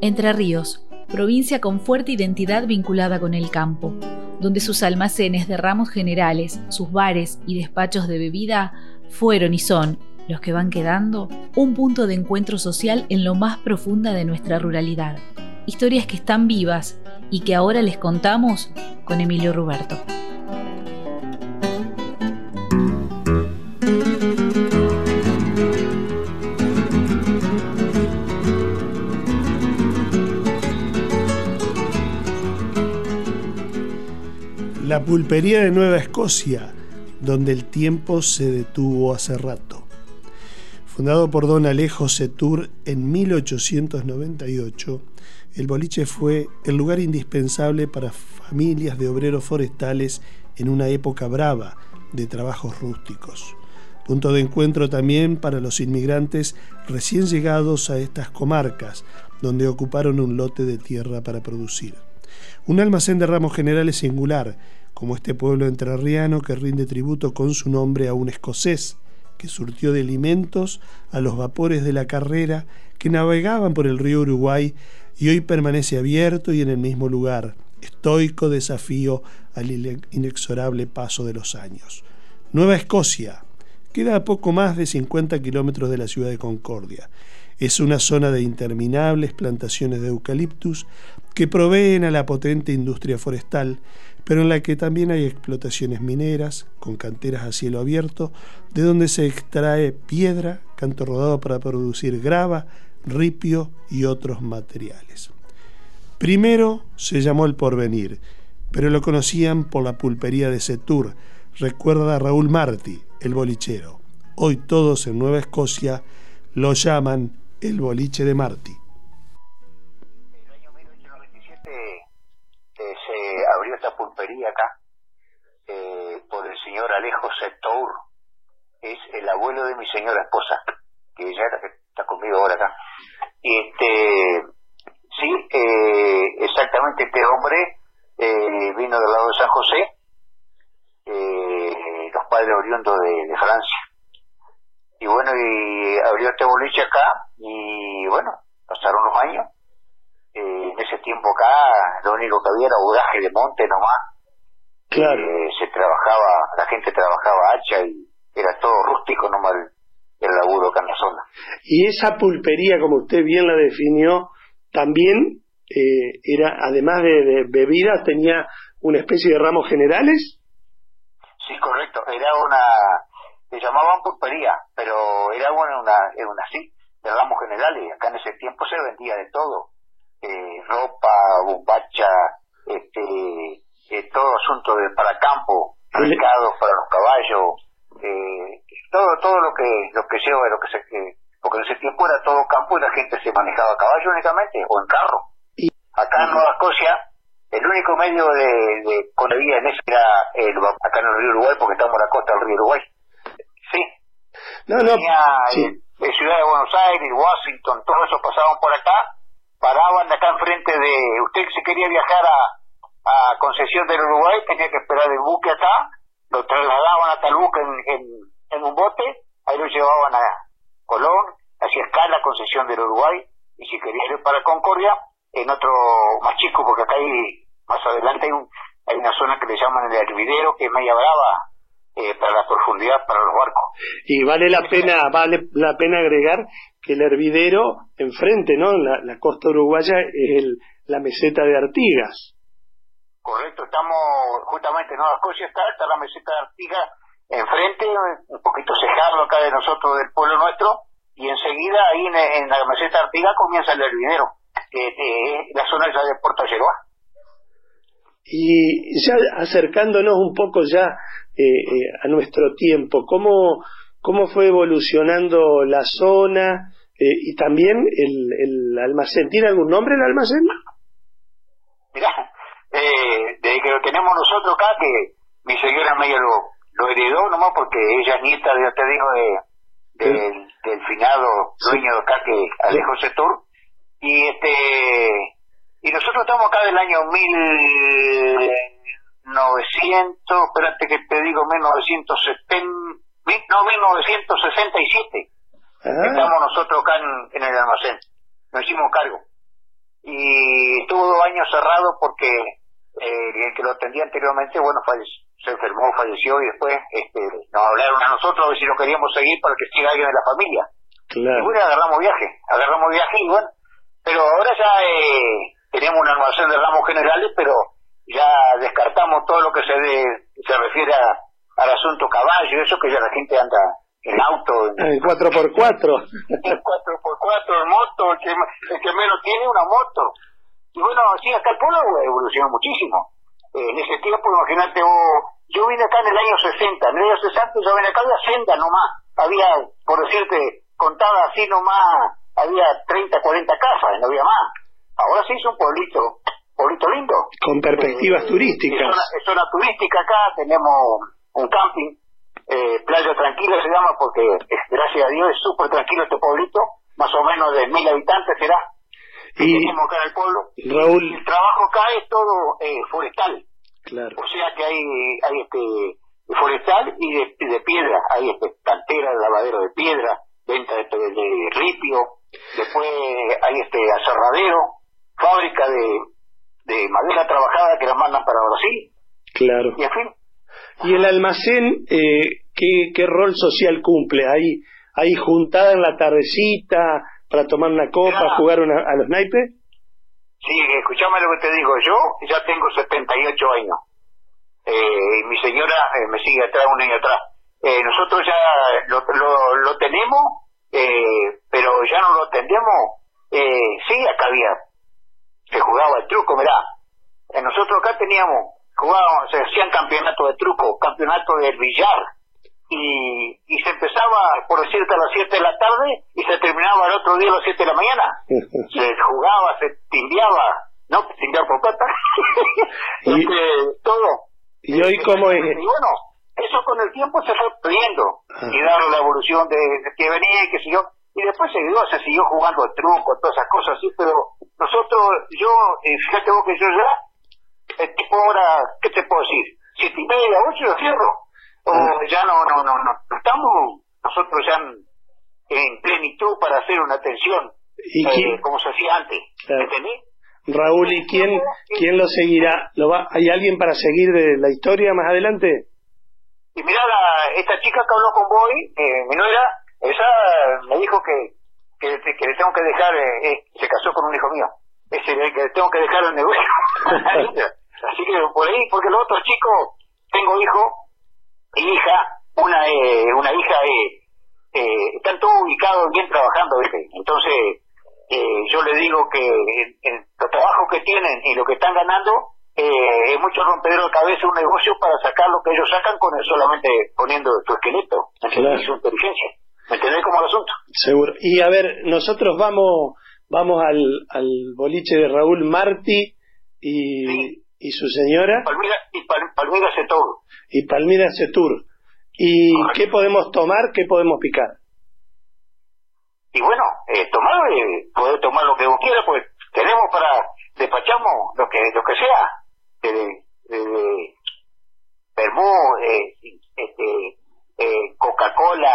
Entre Ríos, provincia con fuerte identidad vinculada con el campo, donde sus almacenes de ramos generales, sus bares y despachos de bebida fueron y son, los que van quedando, un punto de encuentro social en lo más profunda de nuestra ruralidad. Historias que están vivas y que ahora les contamos con Emilio Ruberto. La pulpería de Nueva Escocia, donde el tiempo se detuvo hace rato. Fundado por don Alejo Setur en 1898, el boliche fue el lugar indispensable para familias de obreros forestales en una época brava de trabajos rústicos. Punto de encuentro también para los inmigrantes recién llegados a estas comarcas, donde ocuparon un lote de tierra para producir. Un almacén de ramos generales singular, como este pueblo entrerriano que rinde tributo con su nombre a un escocés que surtió de alimentos a los vapores de la carrera que navegaban por el río Uruguay y hoy permanece abierto y en el mismo lugar, estoico desafío al inexorable paso de los años. Nueva Escocia queda a poco más de 50 kilómetros de la ciudad de Concordia. Es una zona de interminables plantaciones de eucaliptus que proveen a la potente industria forestal pero en la que también hay explotaciones mineras, con canteras a cielo abierto, de donde se extrae piedra, canto rodado para producir grava, ripio y otros materiales. Primero se llamó El Porvenir, pero lo conocían por la pulpería de Setur, recuerda a Raúl Martí, el bolichero. Hoy todos en Nueva Escocia lo llaman el boliche de Martí. esta pulpería acá eh, por el señor Alejo Setour, es el abuelo de mi señora esposa, que ella está conmigo ahora acá. Y este, sí, eh, exactamente este hombre eh, vino del lado de San José, los padres oriundos de, Francia. Y bueno, y abrió este boliche acá, y bueno, pasaron los años, en ese tiempo acá lo único que había era budaje de monte nomás. Claro. Eh, se trabajaba, la gente trabajaba hacha y era todo rústico nomás el, laburo acá en la zona. Y esa pulpería, como usted bien la definió, también eh, era, además de, bebidas, tenía una especie de ramos generales. Sí, correcto. Era una, se llamaban pulpería, pero era una, una, una sí, de ramos generales. Acá en ese tiempo se vendía de todo eh, ropa, bombacha, este, eh, todo asunto de para campo, mercados para los caballos, eh, todo todo lo que lo que lleva, lo que se, porque en ese tiempo era todo campo y la gente se manejaba a caballo únicamente o en carro. Acá en Nueva Escocia el único medio de, de en ese era el, acá en el río Uruguay porque estamos en la costa del río Uruguay. Sí. No, no. Tenía, Ciudad de Buenos Aires, Washington, todo eso pasaban por acá paraban acá enfrente de, usted si quería viajar a, Concesión del Uruguay, tenía que esperar el buque acá, lo trasladaban hasta el buque en, un bote, ahí lo llevaban a Colón, hacia escala Concesión del Uruguay, y si quería ir para Concordia, en otro más chico, porque acá hay, más adelante hay, un, hay una zona que le llaman el hervidero, que es media brava, eh, para la profundidad para los barcos. Y vale la pena, vale la pena agregar que el hervidero enfrente, ¿no? La, la costa uruguaya es el, la meseta de Artigas. Correcto, estamos justamente en Nueva Escocia está, está la meseta de Artigas enfrente, un poquito cejado acá de nosotros, del pueblo nuestro, y enseguida ahí en, la meseta de Artigas comienza el hervidero, que es la zona ya de Puerto Yeroa. Y ya acercándonos un poco ya eh, eh, a nuestro tiempo, ¿cómo, cómo fue evolucionando la zona eh, y también el, el almacén? ¿Tiene algún nombre el almacén? Mirá, desde que lo tenemos nosotros acá, que mi señora medio lo, lo heredó nomás porque ella es nieta, ya te digo, de, del, finado dueño de acá que Alejo Sector y este y nosotros estamos acá del año 1900, espérate que te digo, 1970, no, 1967. Ah. Estamos nosotros acá en, el almacén. Nos hicimos cargo. Y estuvo dos años cerrado porque eh, el que lo atendía anteriormente, bueno, se enfermó, falleció y después este, nos hablaron a nosotros de si lo queríamos seguir para que siga alguien de la familia. Y bueno, agarramos viaje, agarramos viaje y bueno, pero ahora ya eh, tenemos un almacén de ramos generales, pero ya descartamos todo lo que se, se refiere al asunto caballo, eso que ya la gente anda en auto. En 4x4. En 4x4, en moto, el que, el que menos tiene una moto. Y bueno, sí, acá el pueblo evolucionó muchísimo. Eh, en ese tiempo, imagínate, yo vine acá en el año 60, en el año 60 yo vine acá, había senda nomás, había, por decirte, contada así nomás, había 30, 40 casas, no había más. Ahora sí es un pueblito, pueblito lindo. Con perspectivas eh, turísticas. Es zona, turística acá, tenemos un camping, eh, Playa Tranquila se llama porque gracias a Dios es súper tranquilo este pueblito, más o menos de mil habitantes será. Y tenemos acá en el pueblo. Raúl. El trabajo acá es todo eh, forestal. Claro. O sea que hay, hay este forestal y de, piedra, hay este cantera, lavadero de piedra, venta de, de ripio, después hay este aserradero, fábrica de, de madera trabajada que la mandan para Brasil. Claro. Y en fin. ¿Y el almacén eh, ¿qué, qué rol social cumple? ¿Ahí, ahí juntada en la tardecita para tomar una copa, jugar una, a los naipes? Sí, escuchame lo que te digo. Yo ya tengo 78 años. Eh, y mi señora eh, me sigue atrás, un año atrás. Eh, nosotros ya lo, lo, lo tenemos, eh, pero ya no lo atendemos. Sí, acá había, se jugaba el truco, mirá. Eh, nosotros acá teníamos, jugábamos, se hacían campeonatos de truco, campeonatos de billar, y, y se empezaba, por decirte, a las 7 de la tarde y se terminaba el otro día a las 7 de la mañana. se jugaba, se timbiaba, ¿no? Timbiar por plata. y, este, todo. ¿Y hoy cómo es? Y bueno, eso con el tiempo se fue perdiendo y dado la evolución de, que venía y que siguió y después se, se siguió jugando el truco todas esas cosas así pero nosotros yo eh, fíjate vos que yo ya el tipo ahora qué te puedo decir siete y media ocho yo cierro o ah. ya no no no no estamos nosotros ya en, plenitud para hacer una atención eh, como se hacía antes ¿entendí? Raúl, ¿y quién, quién lo seguirá? ¿Lo va, ¿Hay alguien para seguir de la historia más adelante? Y mira, esta chica que habló con vos, eh, mi nuera, esa me dijo que, que, le tengo que dejar, eh, eh, se casó con un hijo mío, ese que le tengo que dejar el negocio. Así que por ahí, porque los otros chicos, tengo hijo y hija, una eh, una hija, eh, eh, están todos ubicados bien trabajando, ¿viste? Entonces, eh, yo le digo que el, trabajo que tienen y lo que están ganando, eh, es mucho rompedero de cabeza un negocio para sacar lo que ellos sacan con solamente poniendo tu esqueleto, claro. su inteligencia. ¿Me entendés como el asunto? Seguro. Y a ver, nosotros vamos vamos al, al boliche de Raúl Martí y, y su señora. Palmira, y Palmira Setur. Y Palmira Setur. ¿Y qué podemos tomar? ¿Qué podemos picar? Y bueno, eh, tomar, eh, puede tomar lo que vos quieras, pues tenemos para, despachamos lo que, lo que sea de, de, eh, este, eh, Coca-Cola,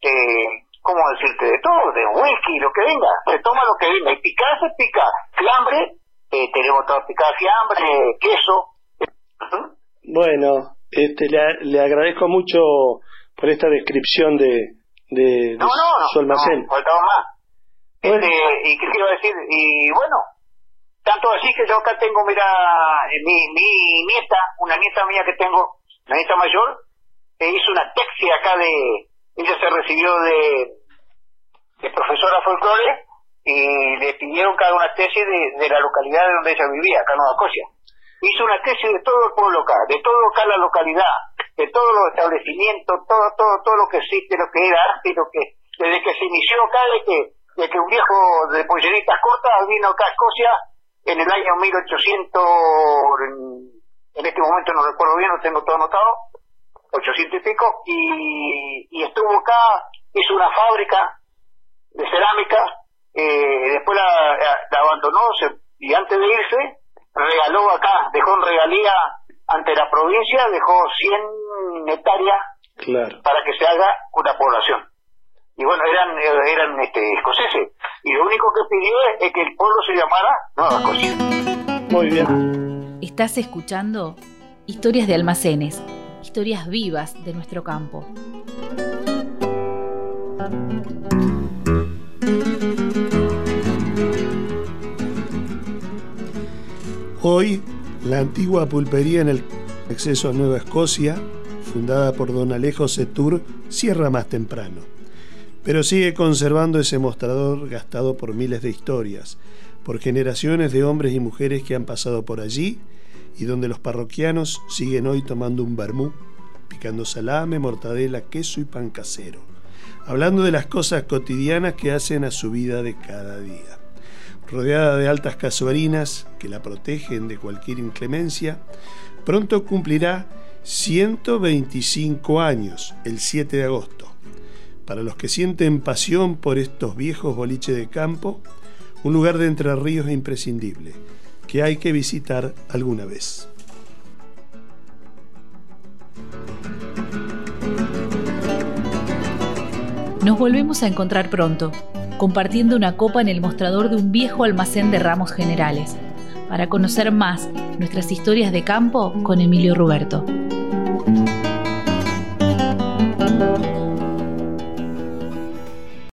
eh, ¿cómo decirte? De todo, de whisky, lo que venga, se toma lo que venga, y picar se pica, fiambre, eh, tenemos todo picado. Fiambre, queso. Bueno, este, le, le agradezco mucho por esta descripción de, de, no, no, su almacén. No, faltaba más. Este, y qué quiero decir, y bueno, tanto así que yo acá tengo, mira, eh, mi, mi nieta, una nieta mía que tengo, una nieta mayor, que hizo una tesis acá de, ella se recibió de, de profesora folclore y le pidieron cada una tesis de, de la localidad de donde ella vivía, acá en Nueva Escocia. Hizo una tesis de todo el pueblo acá, de todo acá la localidad, de todos los establecimientos, todo, todo, todo lo que existe, lo que era arte, lo que, desde que se inició acá, de que, de que un viejo de polleritas cortas vino acá a Escocia en el año 1800, en este momento no recuerdo bien, no tengo todo anotado, 800 y pico, y, estuvo acá, hizo una fábrica de cerámica, eh, después la, abandonó y antes de irse regaló acá, dejó en regalía ante la provincia, dejó 100 hectáreas para que se haga una población. y bueno, eran, eran este, escoceses. Y lo único que pidió es, que el pueblo se llamara Nueva Escocia. Muy bien. Estás escuchando Historias de Almacenes, historias vivas de nuestro campo. Hoy, la antigua pulpería en el acceso a Nueva Escocia, fundada por don Alejo Setur, cierra más temprano pero sigue conservando ese mostrador gastado por miles de historias, por generaciones de hombres y mujeres que han pasado por allí y donde los parroquianos siguen hoy tomando un vermú, picando salame, mortadela, queso y pan casero, hablando de las cosas cotidianas que hacen a su vida de cada día. Rodeada de altas casuarinas que la protegen de cualquier inclemencia, pronto cumplirá 125 años, el 7 de agosto para los que sienten pasión por estos viejos boliches de campo, un lugar de Entre Ríos imprescindible, que hay que visitar alguna vez. Nos volvemos a encontrar pronto, compartiendo una copa en el mostrador de un viejo almacén de ramos generales, para conocer más nuestras historias de campo con Emilio Ruberto.